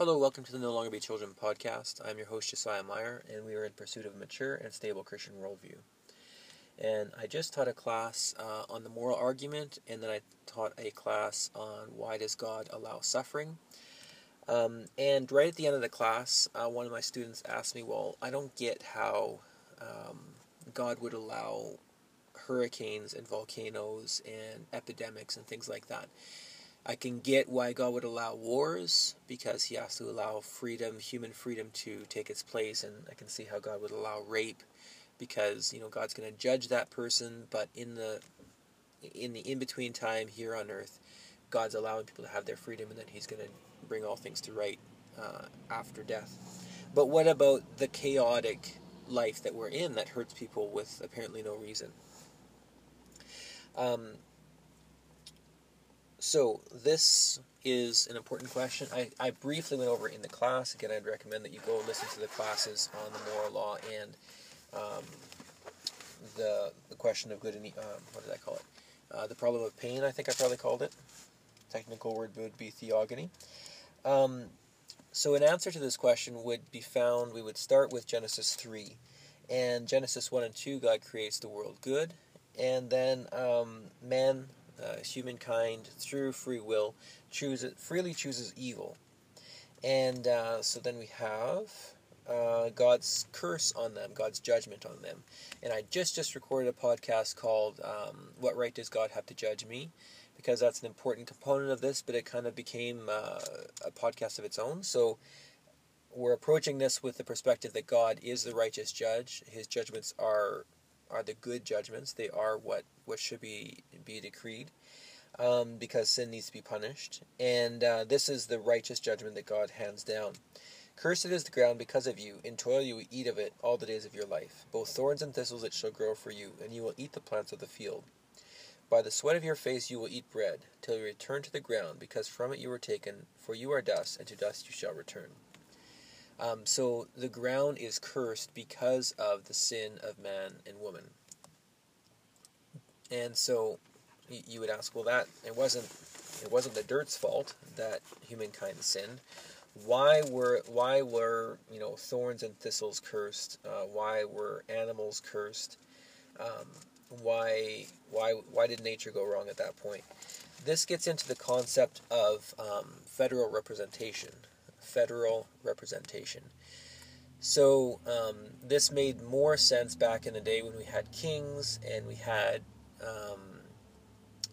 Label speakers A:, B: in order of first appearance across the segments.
A: Hello, welcome to the No Longer Be Children podcast. I'm your host, Josiah Meyer, and we are in pursuit of a mature and stable Christian worldview. And I just taught a class uh, on the moral argument, and then I taught a class on why does God allow suffering. Um, and right at the end of the class, uh, one of my students asked me, Well, I don't get how um, God would allow hurricanes and volcanoes and epidemics and things like that. I can get why God would allow wars because he has to allow freedom, human freedom to take its place, and I can see how God would allow rape because you know God's going to judge that person, but in the in the in between time here on earth, God's allowing people to have their freedom, and then He's going to bring all things to right uh, after death. But what about the chaotic life that we're in that hurts people with apparently no reason? Um, so this is an important question. I, I briefly went over in the class. Again, I'd recommend that you go listen to the classes on the moral law and um, the the question of good and um, what did I call it? Uh, the problem of pain. I think I probably called it. Technical word would be theogony. Um, so an answer to this question would be found. We would start with Genesis three, and Genesis one and two. God creates the world good, and then um, man uh, humankind through free will chooses freely chooses evil, and uh, so then we have uh, God's curse on them, God's judgment on them. And I just just recorded a podcast called um, "What Right Does God Have to Judge Me?" because that's an important component of this, but it kind of became uh, a podcast of its own. So we're approaching this with the perspective that God is the righteous judge. His judgments are are the good judgments. They are what, what should be be decreed, um, because sin needs to be punished. And uh, this is the righteous judgment that God hands down. Cursed is the ground because of you. In toil you will eat of it all the days of your life. Both thorns and thistles it shall grow for you, and you will eat the plants of the field. By the sweat of your face you will eat bread, till you return to the ground, because from it you were taken, for you are dust, and to dust you shall return. Um, so the ground is cursed because of the sin of man and woman. And so you would ask, well, that it wasn't it wasn't the dirt's fault that humankind sinned. Why were why were you know thorns and thistles cursed? Uh, why were animals cursed? Um, why why why did nature go wrong at that point? This gets into the concept of um, federal representation federal representation. So um, this made more sense back in the day when we had kings and we had um,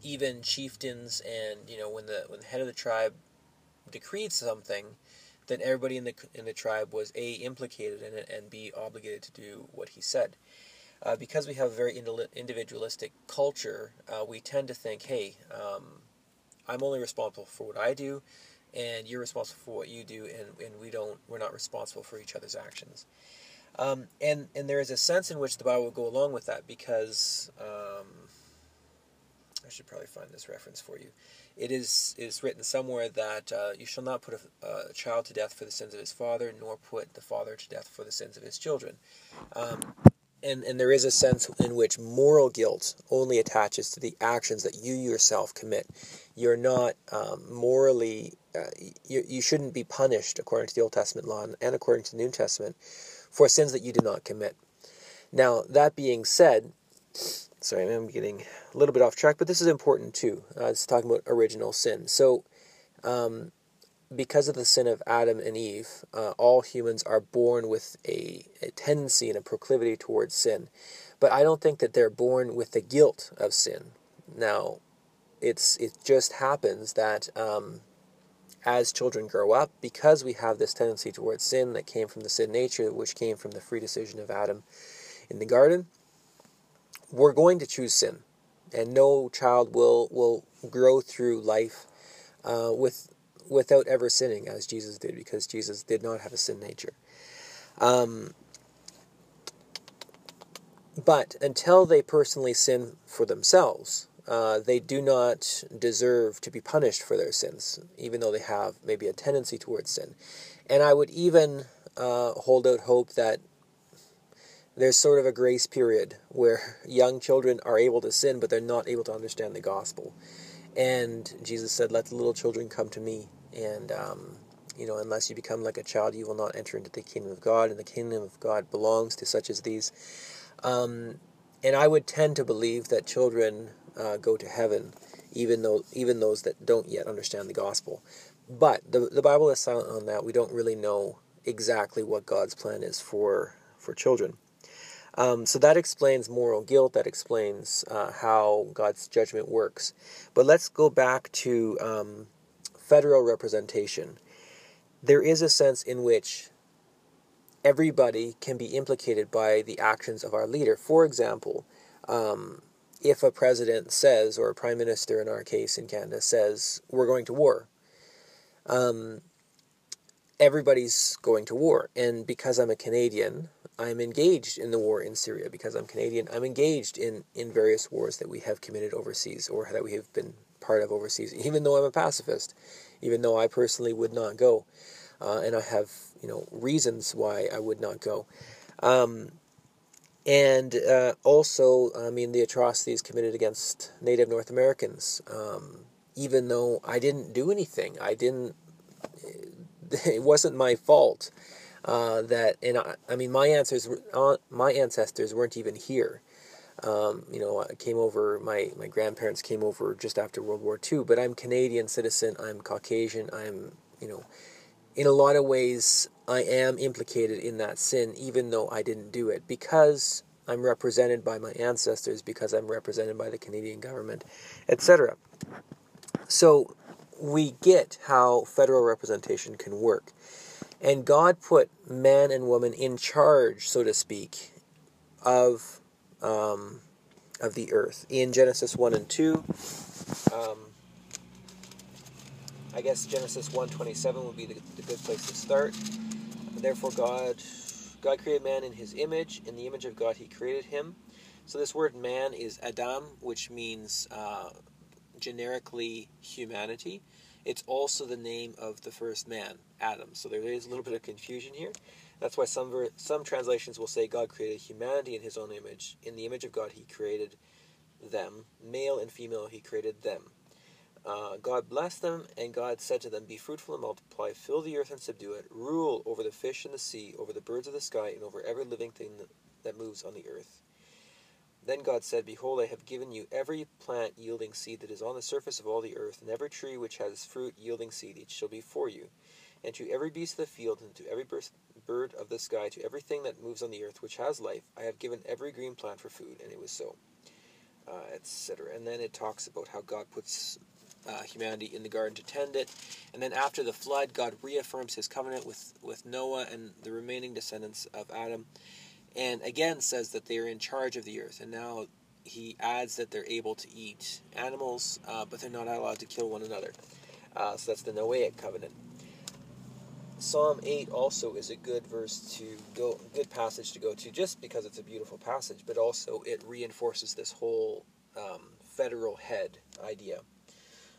A: even chieftains, and you know when the when the head of the tribe decreed something, then everybody in the in the tribe was a implicated in it and b obligated to do what he said. Uh, because we have a very individualistic culture, uh, we tend to think, hey, um, I'm only responsible for what I do and you're responsible for what you do, and, and we don't, we're not responsible for each other's actions. Um, and and there is a sense in which the Bible will go along with that because um, I should probably find this reference for you. It is is written somewhere that uh, you shall not put a, a, child to death for the sins of his father, nor put the father to death for the sins of his children. Um, and and there is a sense in which moral guilt only attaches to the actions that you yourself commit. You're not um, morally uh, you, you shouldn't be punished according to the Old Testament law and according to the New Testament for sins that you did not commit. Now, that being said, sorry, I'm getting a little bit off track, but this is important too. Uh, it's talking about original sin. So, um, because of the sin of Adam and Eve, uh, all humans are born with a, a tendency and a proclivity towards sin. But I don't think that they're born with the guilt of sin. Now, it's it just happens that um, as children grow up, because we have this tendency towards sin that came from the sin nature, which came from the free decision of Adam in the garden, we're going to choose sin. And no child will, will grow through life uh, with, without ever sinning, as Jesus did, because Jesus did not have a sin nature. Um, but until they personally sin for themselves, uh, they do not deserve to be punished for their sins, even though they have maybe a tendency towards sin. And I would even uh, hold out hope that there's sort of a grace period where young children are able to sin, but they're not able to understand the gospel. And Jesus said, "Let the little children come to me." And um, you know, unless you become like a child, you will not enter into the kingdom of God, and the kingdom of God belongs to such as these. Um, and I would tend to believe that children uh, go to heaven, even though even those that don't yet understand the gospel. But the the Bible is silent on that. We don't really know exactly what God's plan is for for children. Um, so that explains moral guilt. That explains uh, how God's judgment works. But let's go back to um, federal representation. There is a sense in which everybody can be implicated by the actions of our leader. For example, um, if a president says, or a prime minister in our case in Canada says, we're going to war, um, everybody's going to war. And because I'm a Canadian, I'm engaged in the war in Syria. Because I'm Canadian, I'm engaged in, in various wars that we have committed overseas or that we have been part of overseas, even though I'm a pacifist, even though I personally would not go. Uh, and I have, you know, reasons why I would not go. Um, and uh, also, I mean, the atrocities committed against Native North Americans. Um, even though I didn't do anything, I didn't it wasn't my fault uh, that, and I, I, mean, my answers, uh, my ancestors weren't even here. Um, you know, I came over. My my grandparents came over just after World War II. But I'm Canadian citizen. I'm Caucasian. I'm you know, in a lot of ways, I am implicated in that sin, even though I didn't do it, because I'm represented by my ancestors, because I'm represented by the Canadian government, etc. So we get how federal representation can work. And God put man and woman in charge, so to speak, of um, of the earth. In Genesis 1 and 2, um, I guess Genesis 1.27 would be the, the good place to start. Therefore God God created man in his image. In the image of God he created him. So this word man is Adam, which means uh, generically humanity. It's also the name of the first man, Adam. So there is a little bit of confusion here. That's why some ver- some translations will say God created humanity in His own image. In the image of God, He created them, male and female. He created them. Uh, God blessed them, and God said to them, Be fruitful and multiply, fill the earth and subdue it, rule over the fish in the sea, over the birds of the sky, and over every living thing that moves on the earth. Then God said, Behold, I have given you every plant yielding seed that is on the surface of all the earth, and every tree which has fruit yielding seed, each shall be for you. And to every beast of the field, and to every bird of the sky, to everything that moves on the earth which has life, I have given every green plant for food. And it was so, uh, etc. And then it talks about how God puts uh, humanity in the garden to tend it. And then after the flood, God reaffirms his covenant with, with Noah and the remaining descendants of Adam and again says that they are in charge of the earth. And now he adds that they're able to eat animals, uh, but they're not allowed to kill one another. Uh, so that's the Noahic covenant. Psalm 8 also is a good verse to go, good passage to go to, just because it's a beautiful passage, but also it reinforces this whole um, federal head idea.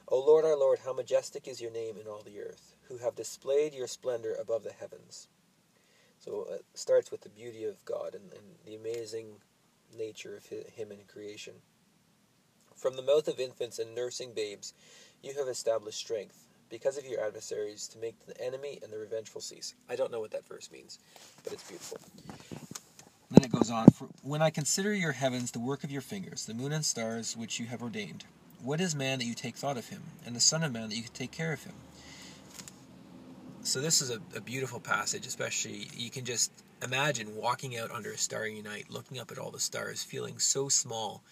A: O Lord, our Lord, how majestic is your name in all the earth, who have displayed your splendor above the heavens. So it starts with the beauty of God and, and the amazing nature of Him in creation. From the mouth of infants and nursing babes, you have established strength because of your adversaries to make the enemy and the revengeful cease. I don't know what that verse means, but it's beautiful. Then it goes on When I consider your heavens, the work of your fingers, the moon and stars which you have ordained, what is man that you take thought of him, and the Son of Man that you take care of him? So this is a, a beautiful passage, especially you can just imagine walking out under a starry night, looking up at all the stars, feeling so small,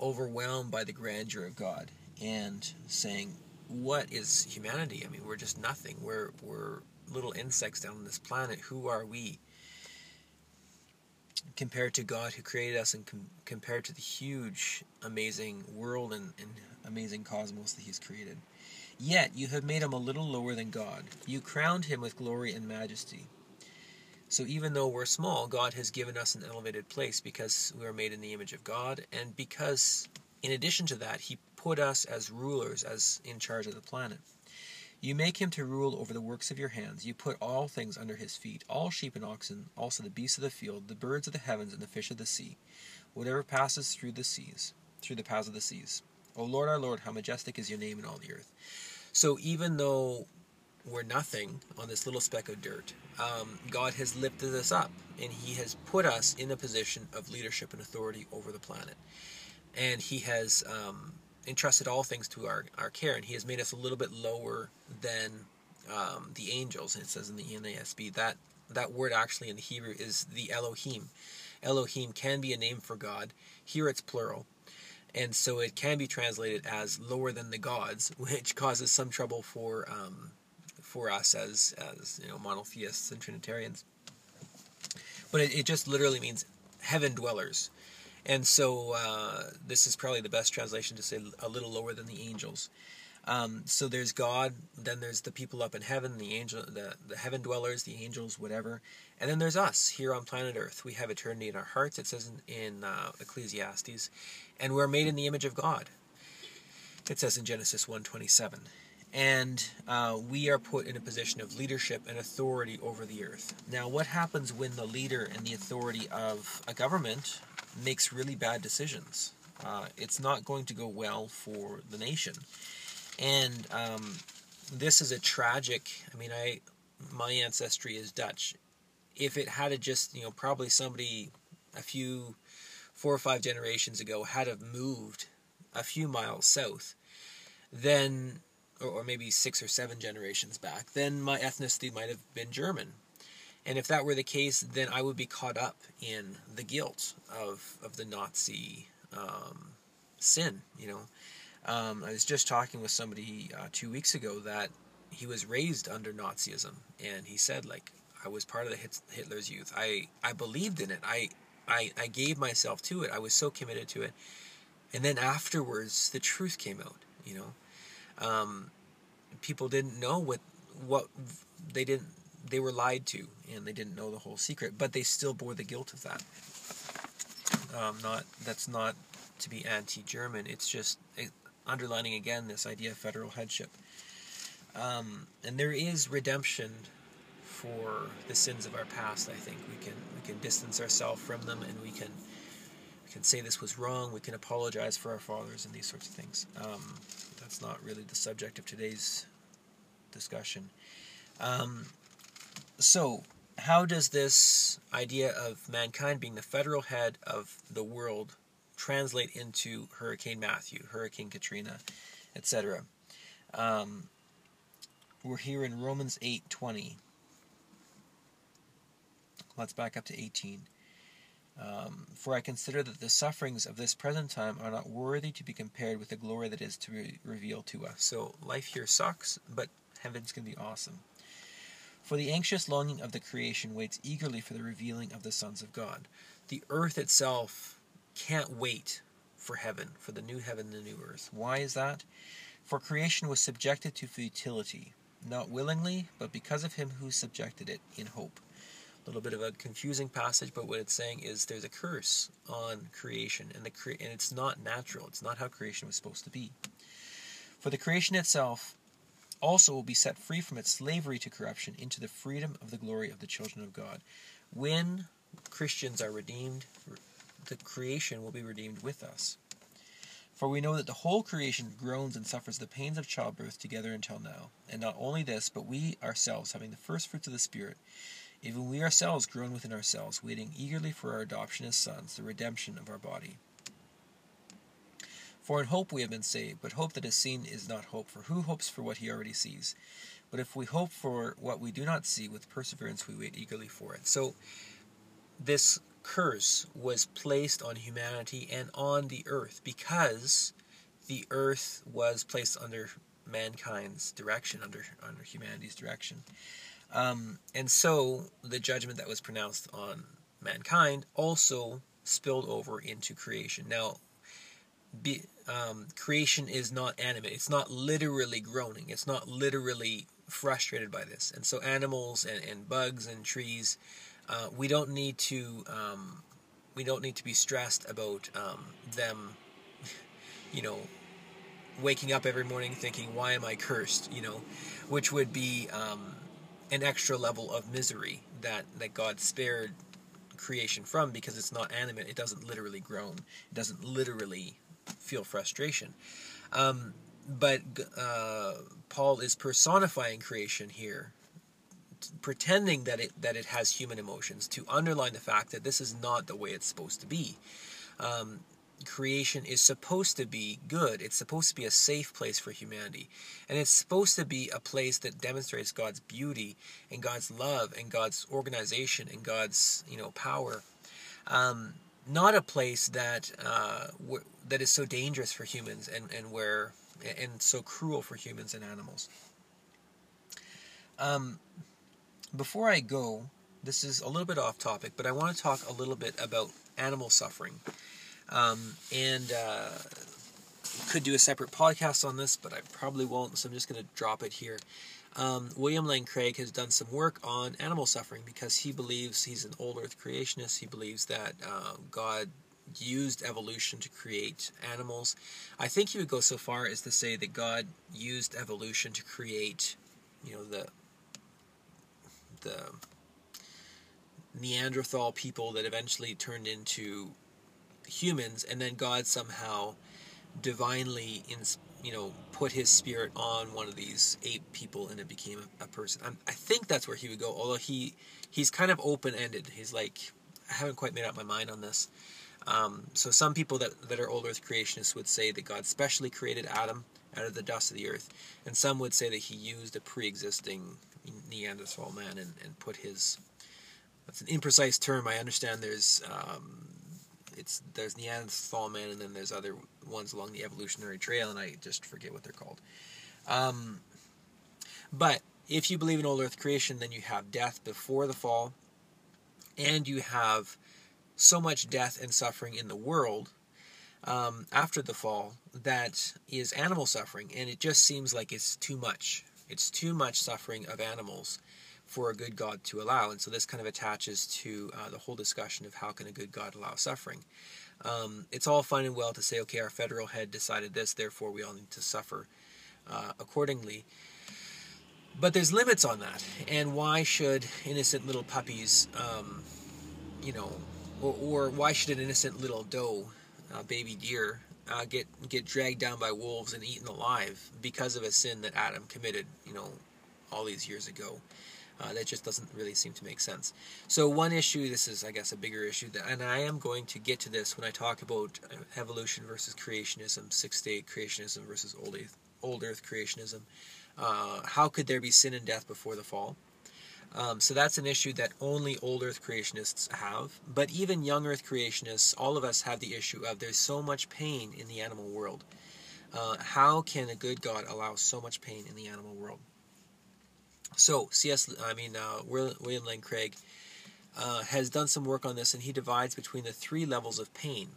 A: overwhelmed by the grandeur of God, and saying, "What is humanity? I mean, we're just nothing. We're we're little insects down on this planet. Who are we?" Compared to God who created us and com- compared to the huge, amazing world and, and amazing cosmos that He's created. Yet you have made him a little lower than God. You crowned him with glory and majesty. So even though we're small, God has given us an elevated place because we are made in the image of God, and because, in addition to that, He put us as rulers, as in charge of the planet. You make him to rule over the works of your hands. You put all things under his feet, all sheep and oxen, also the beasts of the field, the birds of the heavens, and the fish of the sea, whatever passes through the seas, through the paths of the seas. O Lord our Lord, how majestic is your name in all the earth. So even though we're nothing on this little speck of dirt, um, God has lifted us up and He has put us in a position of leadership and authority over the planet. And He has um, entrusted all things to our, our care, and He has made us a little bit lower than um, the angels. And it says in the NASB that that word actually in the Hebrew is the Elohim. Elohim can be a name for God. Here it's plural. And so it can be translated as lower than the gods, which causes some trouble for um, for us as as you know monotheists and Trinitarians. But it, it just literally means heaven dwellers. And so uh, this is probably the best translation to say a little lower than the angels. Um, so there's God, then there's the people up in heaven, the angel, the, the heaven dwellers, the angels, whatever, and then there's us here on planet Earth. We have eternity in our hearts. It says in, in uh, Ecclesiastes, and we're made in the image of God. It says in Genesis 1:27, and uh, we are put in a position of leadership and authority over the earth. Now, what happens when the leader and the authority of a government makes really bad decisions? Uh, it's not going to go well for the nation and um, this is a tragic. I mean, I my ancestry is Dutch. If it had just you know probably somebody a few four or five generations ago had have moved a few miles south, then or, or maybe six or seven generations back, then my ethnicity might have been German. And if that were the case, then I would be caught up in the guilt of, of the Nazi um, sin, you know. Um, I was just talking with somebody uh, two weeks ago that he was raised under Nazism, and he said like I was part of the Hitler's youth. I I believed in it. I I I gave myself to it. I was so committed to it, and then afterwards the truth came out. You know, um, people didn't know what what they didn't they were lied to, and they didn't know the whole secret, but they still bore the guilt of that. Um, not that's not to be anti-German. It's just underlining again this idea of federal headship. Um, and there is redemption for the sins of our past. I think we can we can distance ourselves from them, and we can we can say this was wrong. We can apologize for our fathers and these sorts of things. Um, that's not really the subject of today's discussion. Um, so, how does this idea of mankind being the federal head of the world translate into Hurricane Matthew, Hurricane Katrina, etc. Um, we're here in Romans 8:20. Let's back up to 18. Um, For I consider that the sufferings of this present time are not worthy to be compared with the glory that is to be revealed to us. So life here sucks, but heaven's going to be awesome. For the anxious longing of the creation waits eagerly for the revealing of the sons of God. The earth itself can't wait for heaven, for the new heaven and the new earth. Why is that? For creation was subjected to futility, not willingly, but because of him who subjected it in hope. Little bit of a confusing passage, but what it's saying is there's a curse on creation, and the cre- and it's not natural. It's not how creation was supposed to be. For the creation itself also will be set free from its slavery to corruption into the freedom of the glory of the children of God. When Christians are redeemed, the creation will be redeemed with us. For we know that the whole creation groans and suffers the pains of childbirth together until now. And not only this, but we ourselves, having the first fruits of the Spirit, even we ourselves groan within ourselves, waiting eagerly for our adoption as sons, the redemption of our body. For in hope we have been saved, but hope that is seen is not hope, for who hopes for what he already sees? But if we hope for what we do not see, with perseverance we wait eagerly for it. So, this curse was placed on humanity and on the earth because the earth was placed under mankind's direction, under under humanity's direction. Um, and so the judgment that was pronounced on mankind also spilled over into creation. Now, be, um, creation is not animate. It's not literally groaning. It's not literally frustrated by this. And so animals and, and bugs and trees uh, we don't need to um, we don't need to be stressed about um, them, you know, waking up every morning thinking, "Why am I cursed?" You know, which would be um, an extra level of misery that that God spared creation from because it's not animate. It doesn't literally groan. It doesn't literally feel frustration. Um, but uh, Paul is personifying creation here, pretending that it that it has human emotions to underline the fact that this is not the way it's supposed to be. Um, creation is supposed to be good. It's supposed to be a safe place for humanity. And it's supposed to be a place that demonstrates God's beauty and God's love and God's organization and God's, you know, power. Um, not a place that uh, w- that is so dangerous for humans and, and where and so cruel for humans and animals. Um, before I go, this is a little bit off topic, but I want to talk a little bit about animal suffering. Um, and uh, could do a separate podcast on this, but I probably won't, so I'm just going to drop it here. Um, William Lane Craig has done some work on animal suffering because he believes he's an old earth creationist. He believes that uh, God used evolution to create animals. I think he would go so far as to say that God used evolution to create, you know, the the Neanderthal people that eventually turned into humans, and then God somehow divinely, in, you know, put His spirit on one of these ape people, and it became a, a person. I'm, i think that's where he would go. Although he he's kind of open ended. He's like, I haven't quite made up my mind on this. Um, so some people that that are old Earth creationists would say that God specially created Adam out of the dust of the earth, and some would say that He used a pre-existing Neanderthal man and, and put his that's an imprecise term. I understand there's um, it's there's Neanderthal man and then there's other ones along the evolutionary trail, and I just forget what they're called. Um, but if you believe in old Earth creation, then you have death before the fall, and you have so much death and suffering in the world um, after the fall that is animal suffering, and it just seems like it's too much. It's too much suffering of animals for a good God to allow. And so this kind of attaches to uh, the whole discussion of how can a good God allow suffering. Um, it's all fine and well to say, okay, our federal head decided this, therefore we all need to suffer uh, accordingly. But there's limits on that. And why should innocent little puppies, um, you know, or, or, why should an innocent little doe, uh, baby deer, uh, get get dragged down by wolves and eaten alive because of a sin that Adam committed, you know, all these years ago? Uh, that just doesn't really seem to make sense. So one issue, this is I guess a bigger issue, that, and I am going to get to this when I talk about uh, evolution versus creationism, six-day creationism versus old earth, old earth creationism. Uh, how could there be sin and death before the fall? Um, so that's an issue that only old earth creationists have. But even young earth creationists, all of us have the issue of there's so much pain in the animal world. Uh, how can a good God allow so much pain in the animal world? So C.S. I mean uh, William Lane Craig uh, has done some work on this, and he divides between the three levels of pain.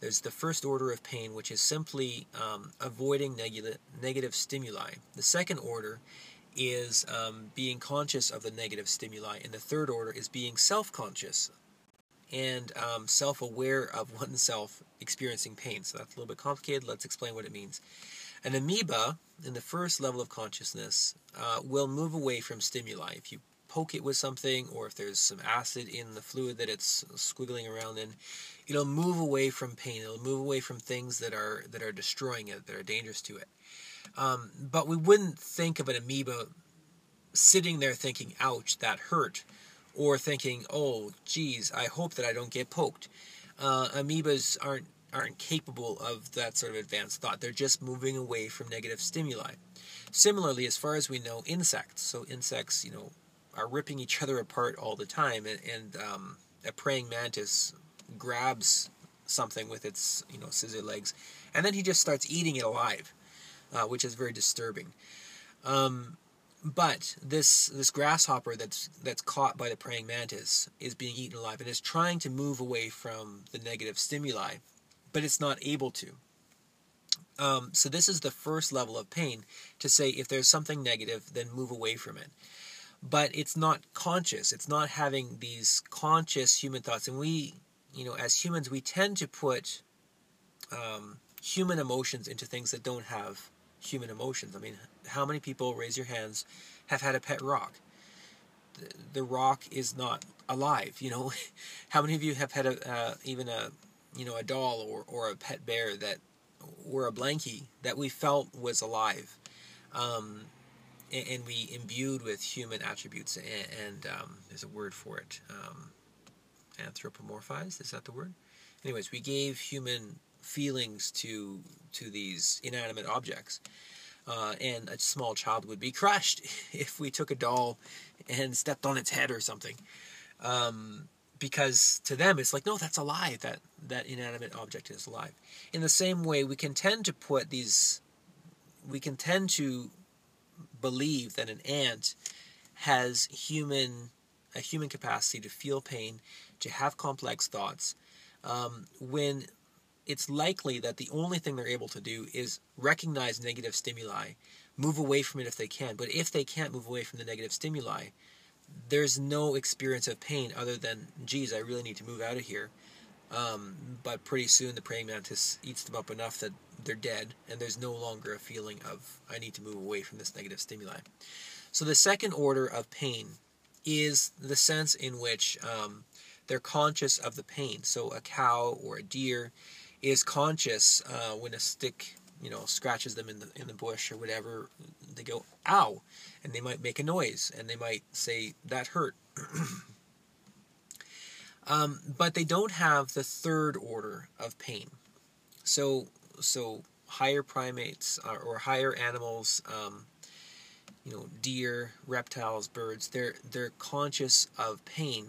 A: There's the first order of pain, which is simply um, avoiding negative negative stimuli. The second order is um, being conscious of the negative stimuli, and the third order is being self-conscious and um, self-aware of oneself experiencing pain. So that's a little bit complicated. Let's explain what it means. An amoeba, in the first level of consciousness, uh, will move away from stimuli. If you poke it with something, or if there's some acid in the fluid that it's squiggling around in, it'll move away from pain. It'll move away from things that are that are destroying it, that are dangerous to it. Um, but we wouldn't think of an amoeba sitting there thinking, "Ouch, that hurt," or thinking, "Oh, geez, I hope that I don't get poked." Uh, amoebas aren't aren't capable of that sort of advanced thought. They're just moving away from negative stimuli. Similarly, as far as we know, insects. So insects, you know, are ripping each other apart all the time, and, and um, a praying mantis grabs something with its you know scissor legs, and then he just starts eating it alive, uh, which is very disturbing. Um, but this this grasshopper that's that's caught by the praying mantis is being eaten alive and is trying to move away from the negative stimuli but it's not able to. Um, so this is the first level of pain to say if there's something negative, then move away from it. But it's not conscious. It's not having these conscious human thoughts. And we, you know, as humans, we tend to put um, human emotions into things that don't have human emotions. I mean, how many people, raise your hands, have had a pet rock? The, the rock is not alive, you know. how many of you have had a, uh, even a you know, a doll or, or a pet bear that were a blankie that we felt was alive, um, and, and, we imbued with human attributes. And, and um, there's a word for it. Um, anthropomorphized is that the word? Anyways, we gave human feelings to to these inanimate objects. Uh, and a small child would be crushed if we took a doll and stepped on its head or something. Um, because to them it's like no that's alive that that inanimate object is alive. In the same way we can tend to put these we can tend to believe that an ant has human a human capacity to feel pain to have complex thoughts um, when it's likely that the only thing they're able to do is recognize negative stimuli move away from it if they can. But if they can't move away from the negative stimuli there's no experience of pain other than, geez, I really need to move out of here. Um, but pretty soon the praying mantis eats them up enough that they're dead, and there's no longer a feeling of, I need to move away from this negative stimuli. So the second order of pain is the sense in which um, they're conscious of the pain. So a cow or a deer is conscious uh, when a stick you know scratches them in the in the bush or whatever they go ow and they might make a noise and they might say that hurt. Um, but they don't have the third order of pain. So so higher primates or, uh, or higher animals um, you know deer reptiles birds they're they're conscious of pain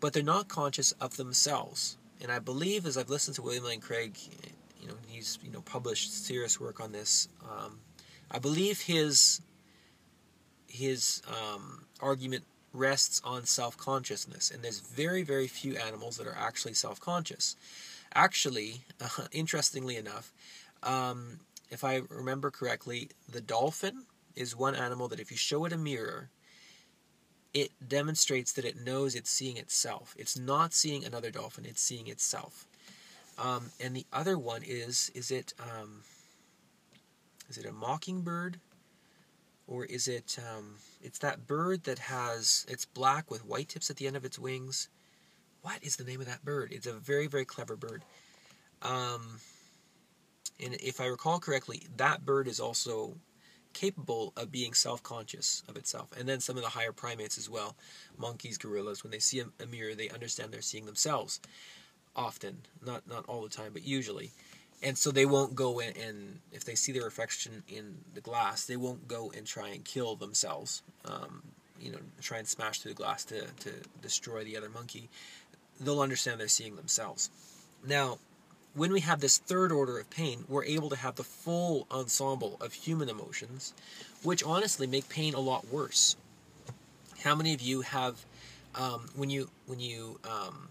A: but they're not conscious of themselves. And i believe as i've listened to william lane craig you know he's you know published serious work on this. Um, I believe his his um, argument rests on self consciousness, and there's very very few animals that are actually self conscious. Actually, uh, interestingly enough, um, if I remember correctly, the dolphin is one animal that if you show it a mirror, it demonstrates that it knows it's seeing itself. It's not seeing another dolphin, it's seeing itself. Um, and the other one is is it um, is it a mockingbird or is it um, it's that bird that has it's black with white tips at the end of its wings. What is the name of that bird? It's a very very clever bird. Um, and if I recall correctly, that bird is also capable of being self-conscious of itself. And then some of the higher primates as well, monkeys, gorillas, when they see a, a mirror, they understand they're seeing themselves often, not not all the time, but usually. And so they won't go in and if they see the reflection in the glass, they won't go and try and kill themselves. Um, you know, try and smash through the glass to, to destroy the other monkey. They'll understand they're seeing themselves. Now, when we have this third order of pain, we're able to have the full ensemble of human emotions, which honestly make pain a lot worse. How many of you have, um, when you when you um,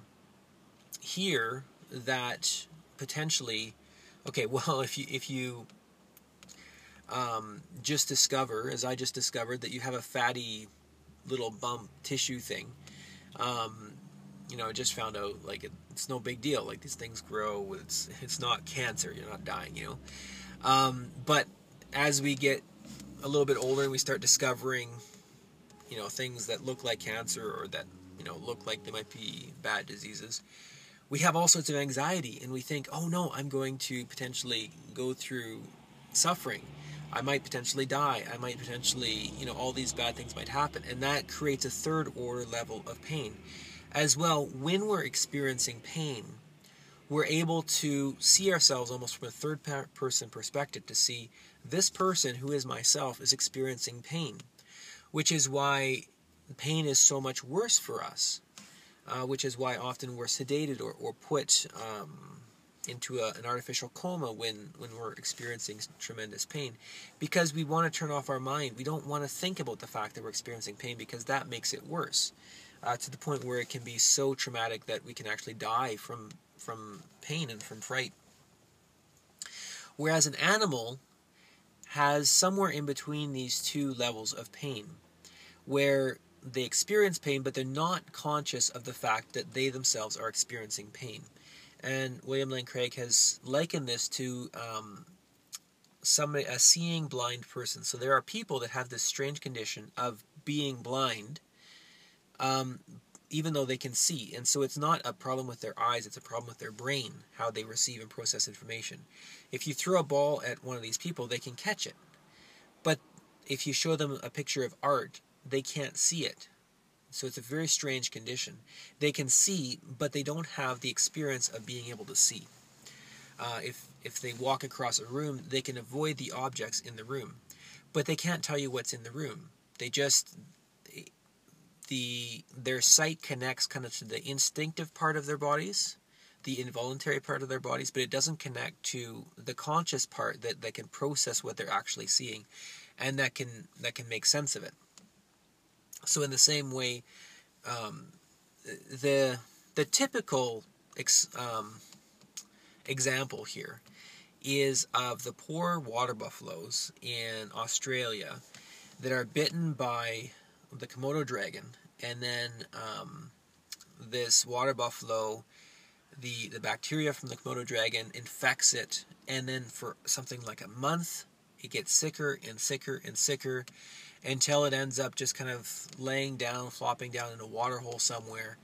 A: hear that potentially, okay, well, if you if you um, just discover, as I just discovered, that you have a fatty little bump tissue thing, um, you know, I just found out like it, it's no big deal. Like these things grow. It's it's not cancer. You're not dying. You know, um, but as we get a little bit older and we start discovering, you know, things that look like cancer or that you know look like they might be bad diseases, we have all sorts of anxiety and we think, oh no, I'm going to potentially go through suffering. I might potentially die. I might potentially, you know, all these bad things might happen. And that creates a third order level of pain. As well, when we're experiencing pain, we're able to see ourselves almost from a third person perspective to see this person who is myself is experiencing pain, which is why pain is so much worse for us uh, which is why often we're sedated or, or put um, into a, an artificial coma when, when we're experiencing tremendous pain because we want to turn off our mind. We don't want to think about the fact that we're experiencing pain because that makes it worse uh, to the point where it can be so traumatic that we can actually die from, from pain and from fright. Whereas an animal has somewhere in between these two levels of pain where they experience pain, but they're not conscious of the fact that they themselves are experiencing pain. And William Lane Craig has likened this to um, somebody, a seeing blind person. So there are people that have this strange condition of being blind, um, even though they can see. And so it's not a problem with their eyes, it's a problem with their brain, how they receive and process information. If you throw a ball at one of these people, they can catch it. But if you show them a picture of art, they can't see it. So it's a very strange condition. They can see, but they don't have the experience of being able to see. Uh, if if they walk across a room, they can avoid the objects in the room, but they can't tell you what's in the room. They just the their sight connects kind of to the instinctive part of their bodies, the involuntary part of their bodies, but it doesn't connect to the conscious part that, that can process what they're actually seeing and that can that can make sense of it. So in the same way, um, the the typical ex, um, example here is of the poor water buffaloes in Australia that are bitten by the Komodo dragon, and then um, this water buffalo, the the bacteria from the Komodo dragon infects it, and then for something like a month, it gets sicker and sicker and sicker, until it ends up just kind of laying down, flopping down in a water hole somewhere.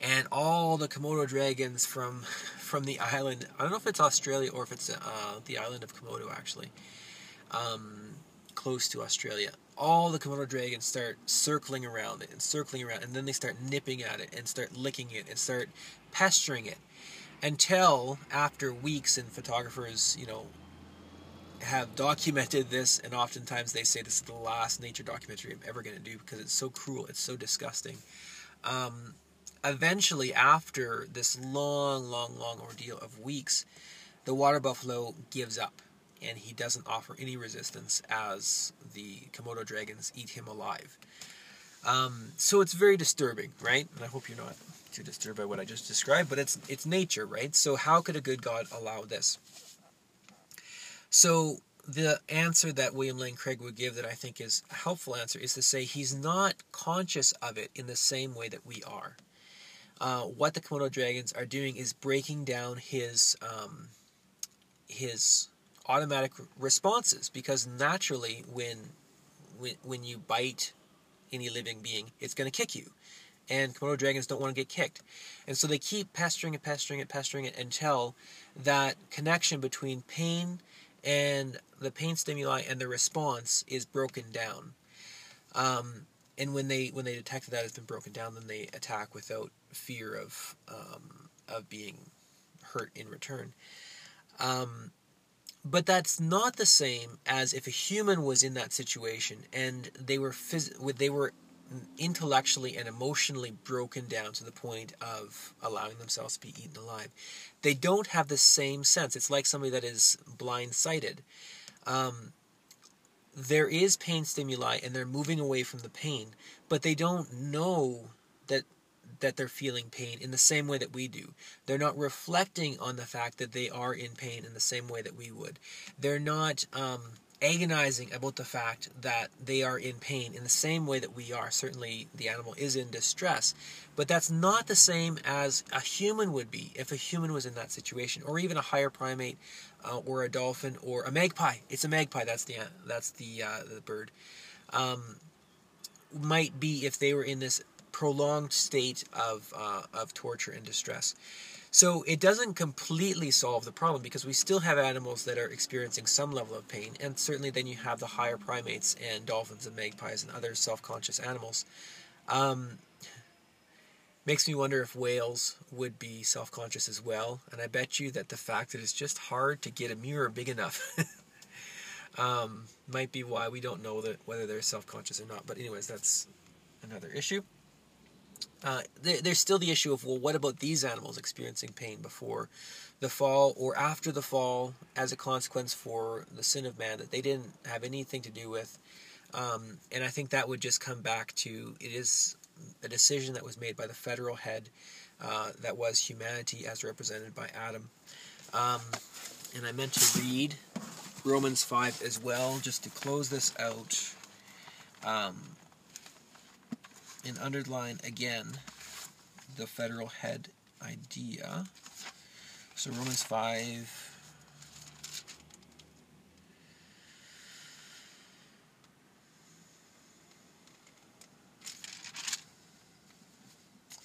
A: And all the Komodo dragons from from the island, I don't know if it's Australia or if it's uh, the island of Komodo actually, um, close to Australia. All the Komodo dragons start circling around it and circling around, and then they start nipping at it and start licking it and start pestering it until after weeks and photographers, you know, have documented this, and oftentimes they say this is the last nature documentary I'm ever going to do because it's so cruel, it's so disgusting. Um, eventually, after this long, long, long ordeal of weeks, the water buffalo gives up and he doesn't offer any resistance as the Komodo dragons eat him alive. Um, so it's very disturbing, right? And I hope you're not too disturbed by what I just described, but it's it's nature, right? So how could a good God allow this? So the answer that William Lane Craig would give that I think is a helpful answer is to say he's not conscious of it in the same way that we are. Uh, what the Komodo dragons are doing is breaking down his um, his automatic responses because naturally when when when you bite any living being, it's going to kick you. And Komodo dragons don't want to get kicked. And so they keep pestering it, pestering it, pestering it until that connection between pain and the pain stimuli and the response is broken down. Um, and when they when they detect that it's been broken down, then they attack without fear of um, of being hurt in return. Um, but that's not the same as if a human was in that situation and they were phys- they were intellectually and emotionally broken down to the point of allowing themselves to be eaten alive. They don't have the same sense. It's like somebody that is blindsided. Um, there is pain stimuli and they're moving away from the pain, but they don't know that that they're feeling pain in the same way that we do. They're not reflecting on the fact that they are in pain in the same way that we would. They're not um, agonizing about the fact that they are in pain in the same way that we are. Certainly, the animal is in distress, but that's not the same as a human would be if a human was in that situation, or even a higher primate, uh, or a dolphin, or a magpie. It's a magpie. That's the that's the uh, the bird. Um, might be if they were in this prolonged state of uh, of torture and distress. So it doesn't completely solve the problem because we still have animals that are experiencing some level of pain, and certainly then you have the higher primates and dolphins and magpies and other self-conscious animals. Um, makes me wonder if whales would be self-conscious as well, and I bet you that the fact that it's just hard to get a mirror big enough um, might be why we don't know that whether they're self-conscious or not. But anyways, that's another issue. Uh, there, there's still the issue of well, what about these animals experiencing pain before the fall or after the fall as a consequence for the sin of man that they didn't have anything to do with? Um, and I think that would just come back to it is a decision that was made by the federal head uh, that was humanity as represented by Adam. Um, and I meant to read Romans 5 as well, just to close this out. Um, and underline again the federal head idea. So Romans 5.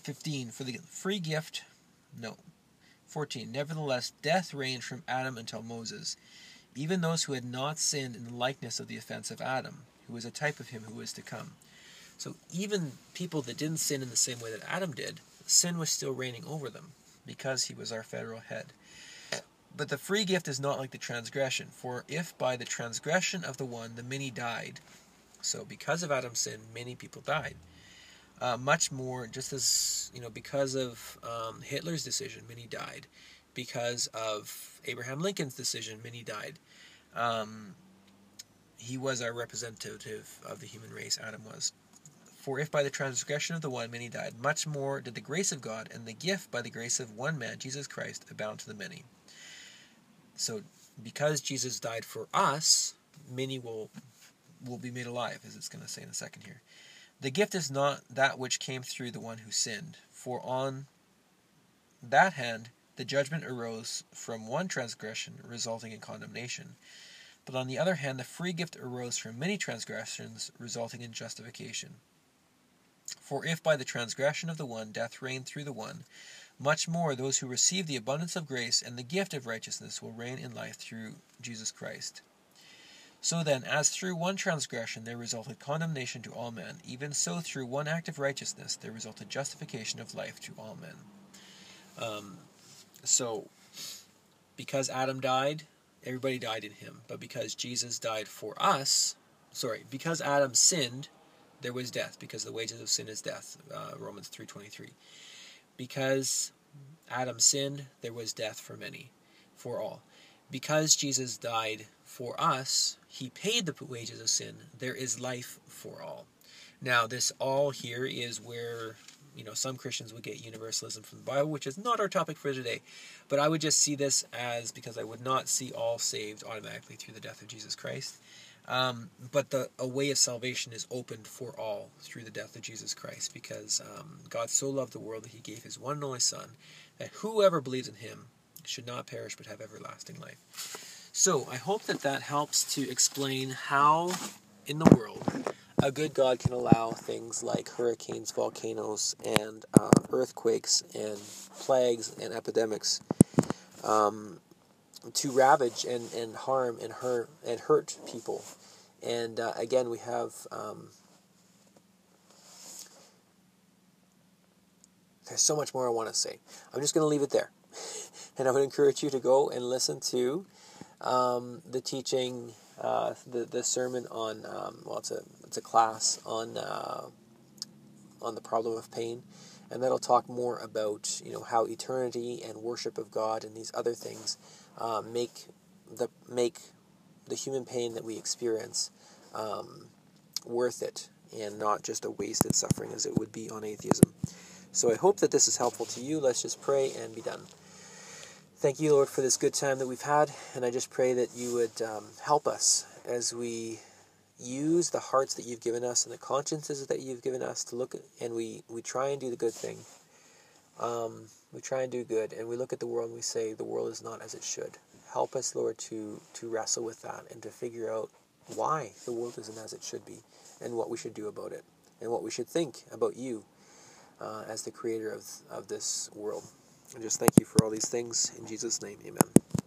A: 15. For the free gift, no. 14. Nevertheless, death reigned from Adam until Moses, even those who had not sinned in the likeness of the offense of Adam, who was a type of him who was to come. So even people that didn't sin in the same way that Adam did, sin was still reigning over them because he was our federal head. But the free gift is not like the transgression, for if by the transgression of the one the many died, so because of Adam's sin, many people died. Uh, much more, just as, you know, because of um, Hitler's decision, many died. Because of Abraham Lincoln's decision, many died. Um, he was our representative of the human race, Adam was. For if by the transgression of the one many died, much more did the grace of God and the gift by the grace of one man, Jesus Christ, abound to the many. So, because Jesus died for us, many will will be made alive, as it's going to say in a second here. The gift is not that which came through the one who sinned, for on that hand the judgment arose from one transgression, resulting in condemnation. But on the other hand, the free gift arose from many transgressions, resulting in justification. For if by the transgression of the one death reigned through the one, much more those who receive the abundance of grace and the gift of righteousness will reign in life through Jesus Christ. So then, as through one transgression there resulted condemnation to all men, even so through one act of righteousness there resulted justification of life to all men. Um, so, because Adam died, everybody died in him. But because Jesus died for us, sorry, because Adam sinned, there was death, because the wages of sin is death. Uh, Romans three twenty three. Because Adam sinned, there was death for many, for all. Because Jesus died for us, he paid the wages of sin, there is life for all. Now, this all here is where you know some Christians would get universalism from the Bible, which is not our topic for today. But I would just see this as because I would not see all saved automatically through the death of Jesus Christ. Um, but the a way of salvation is opened for all through the death of Jesus Christ, because um, God so loved the world that He gave His one and only Son, that whoever believes in Him should not perish but have everlasting life. So I hope that that helps to explain how, in the world, a good God can allow things like hurricanes, volcanoes, and uh, earthquakes, and plagues and epidemics um, to ravage and, and harm and hurt and hurt people. And uh, again, we have um, there's so much more I want to say. I'm just going to leave it there, and I would encourage you to go and listen to um, the teaching, uh, the the sermon on um, well, it's a it's a class on uh, on the problem of pain, and that'll talk more about you know how eternity and worship of God and these other things uh, make the make the human pain that we experience um, worth it and not just a wasted suffering as it would be on atheism. So I hope that this is helpful to you. Let's just pray and be done. Thank you, Lord, for this good time that we've had, and I just pray that you would um, help us as we use the hearts that you've given us and the consciences that you've given us to look at, and we, we try and do the good thing. Um, we try and do good, and we look at the world and we say the world is not as it should. Help us, Lord, to to wrestle with that and to figure out why the world isn't as it should be, and what we should do about it, and what we should think about you uh, as the creator of of this world. And just thank you for all these things in Jesus' name, Amen.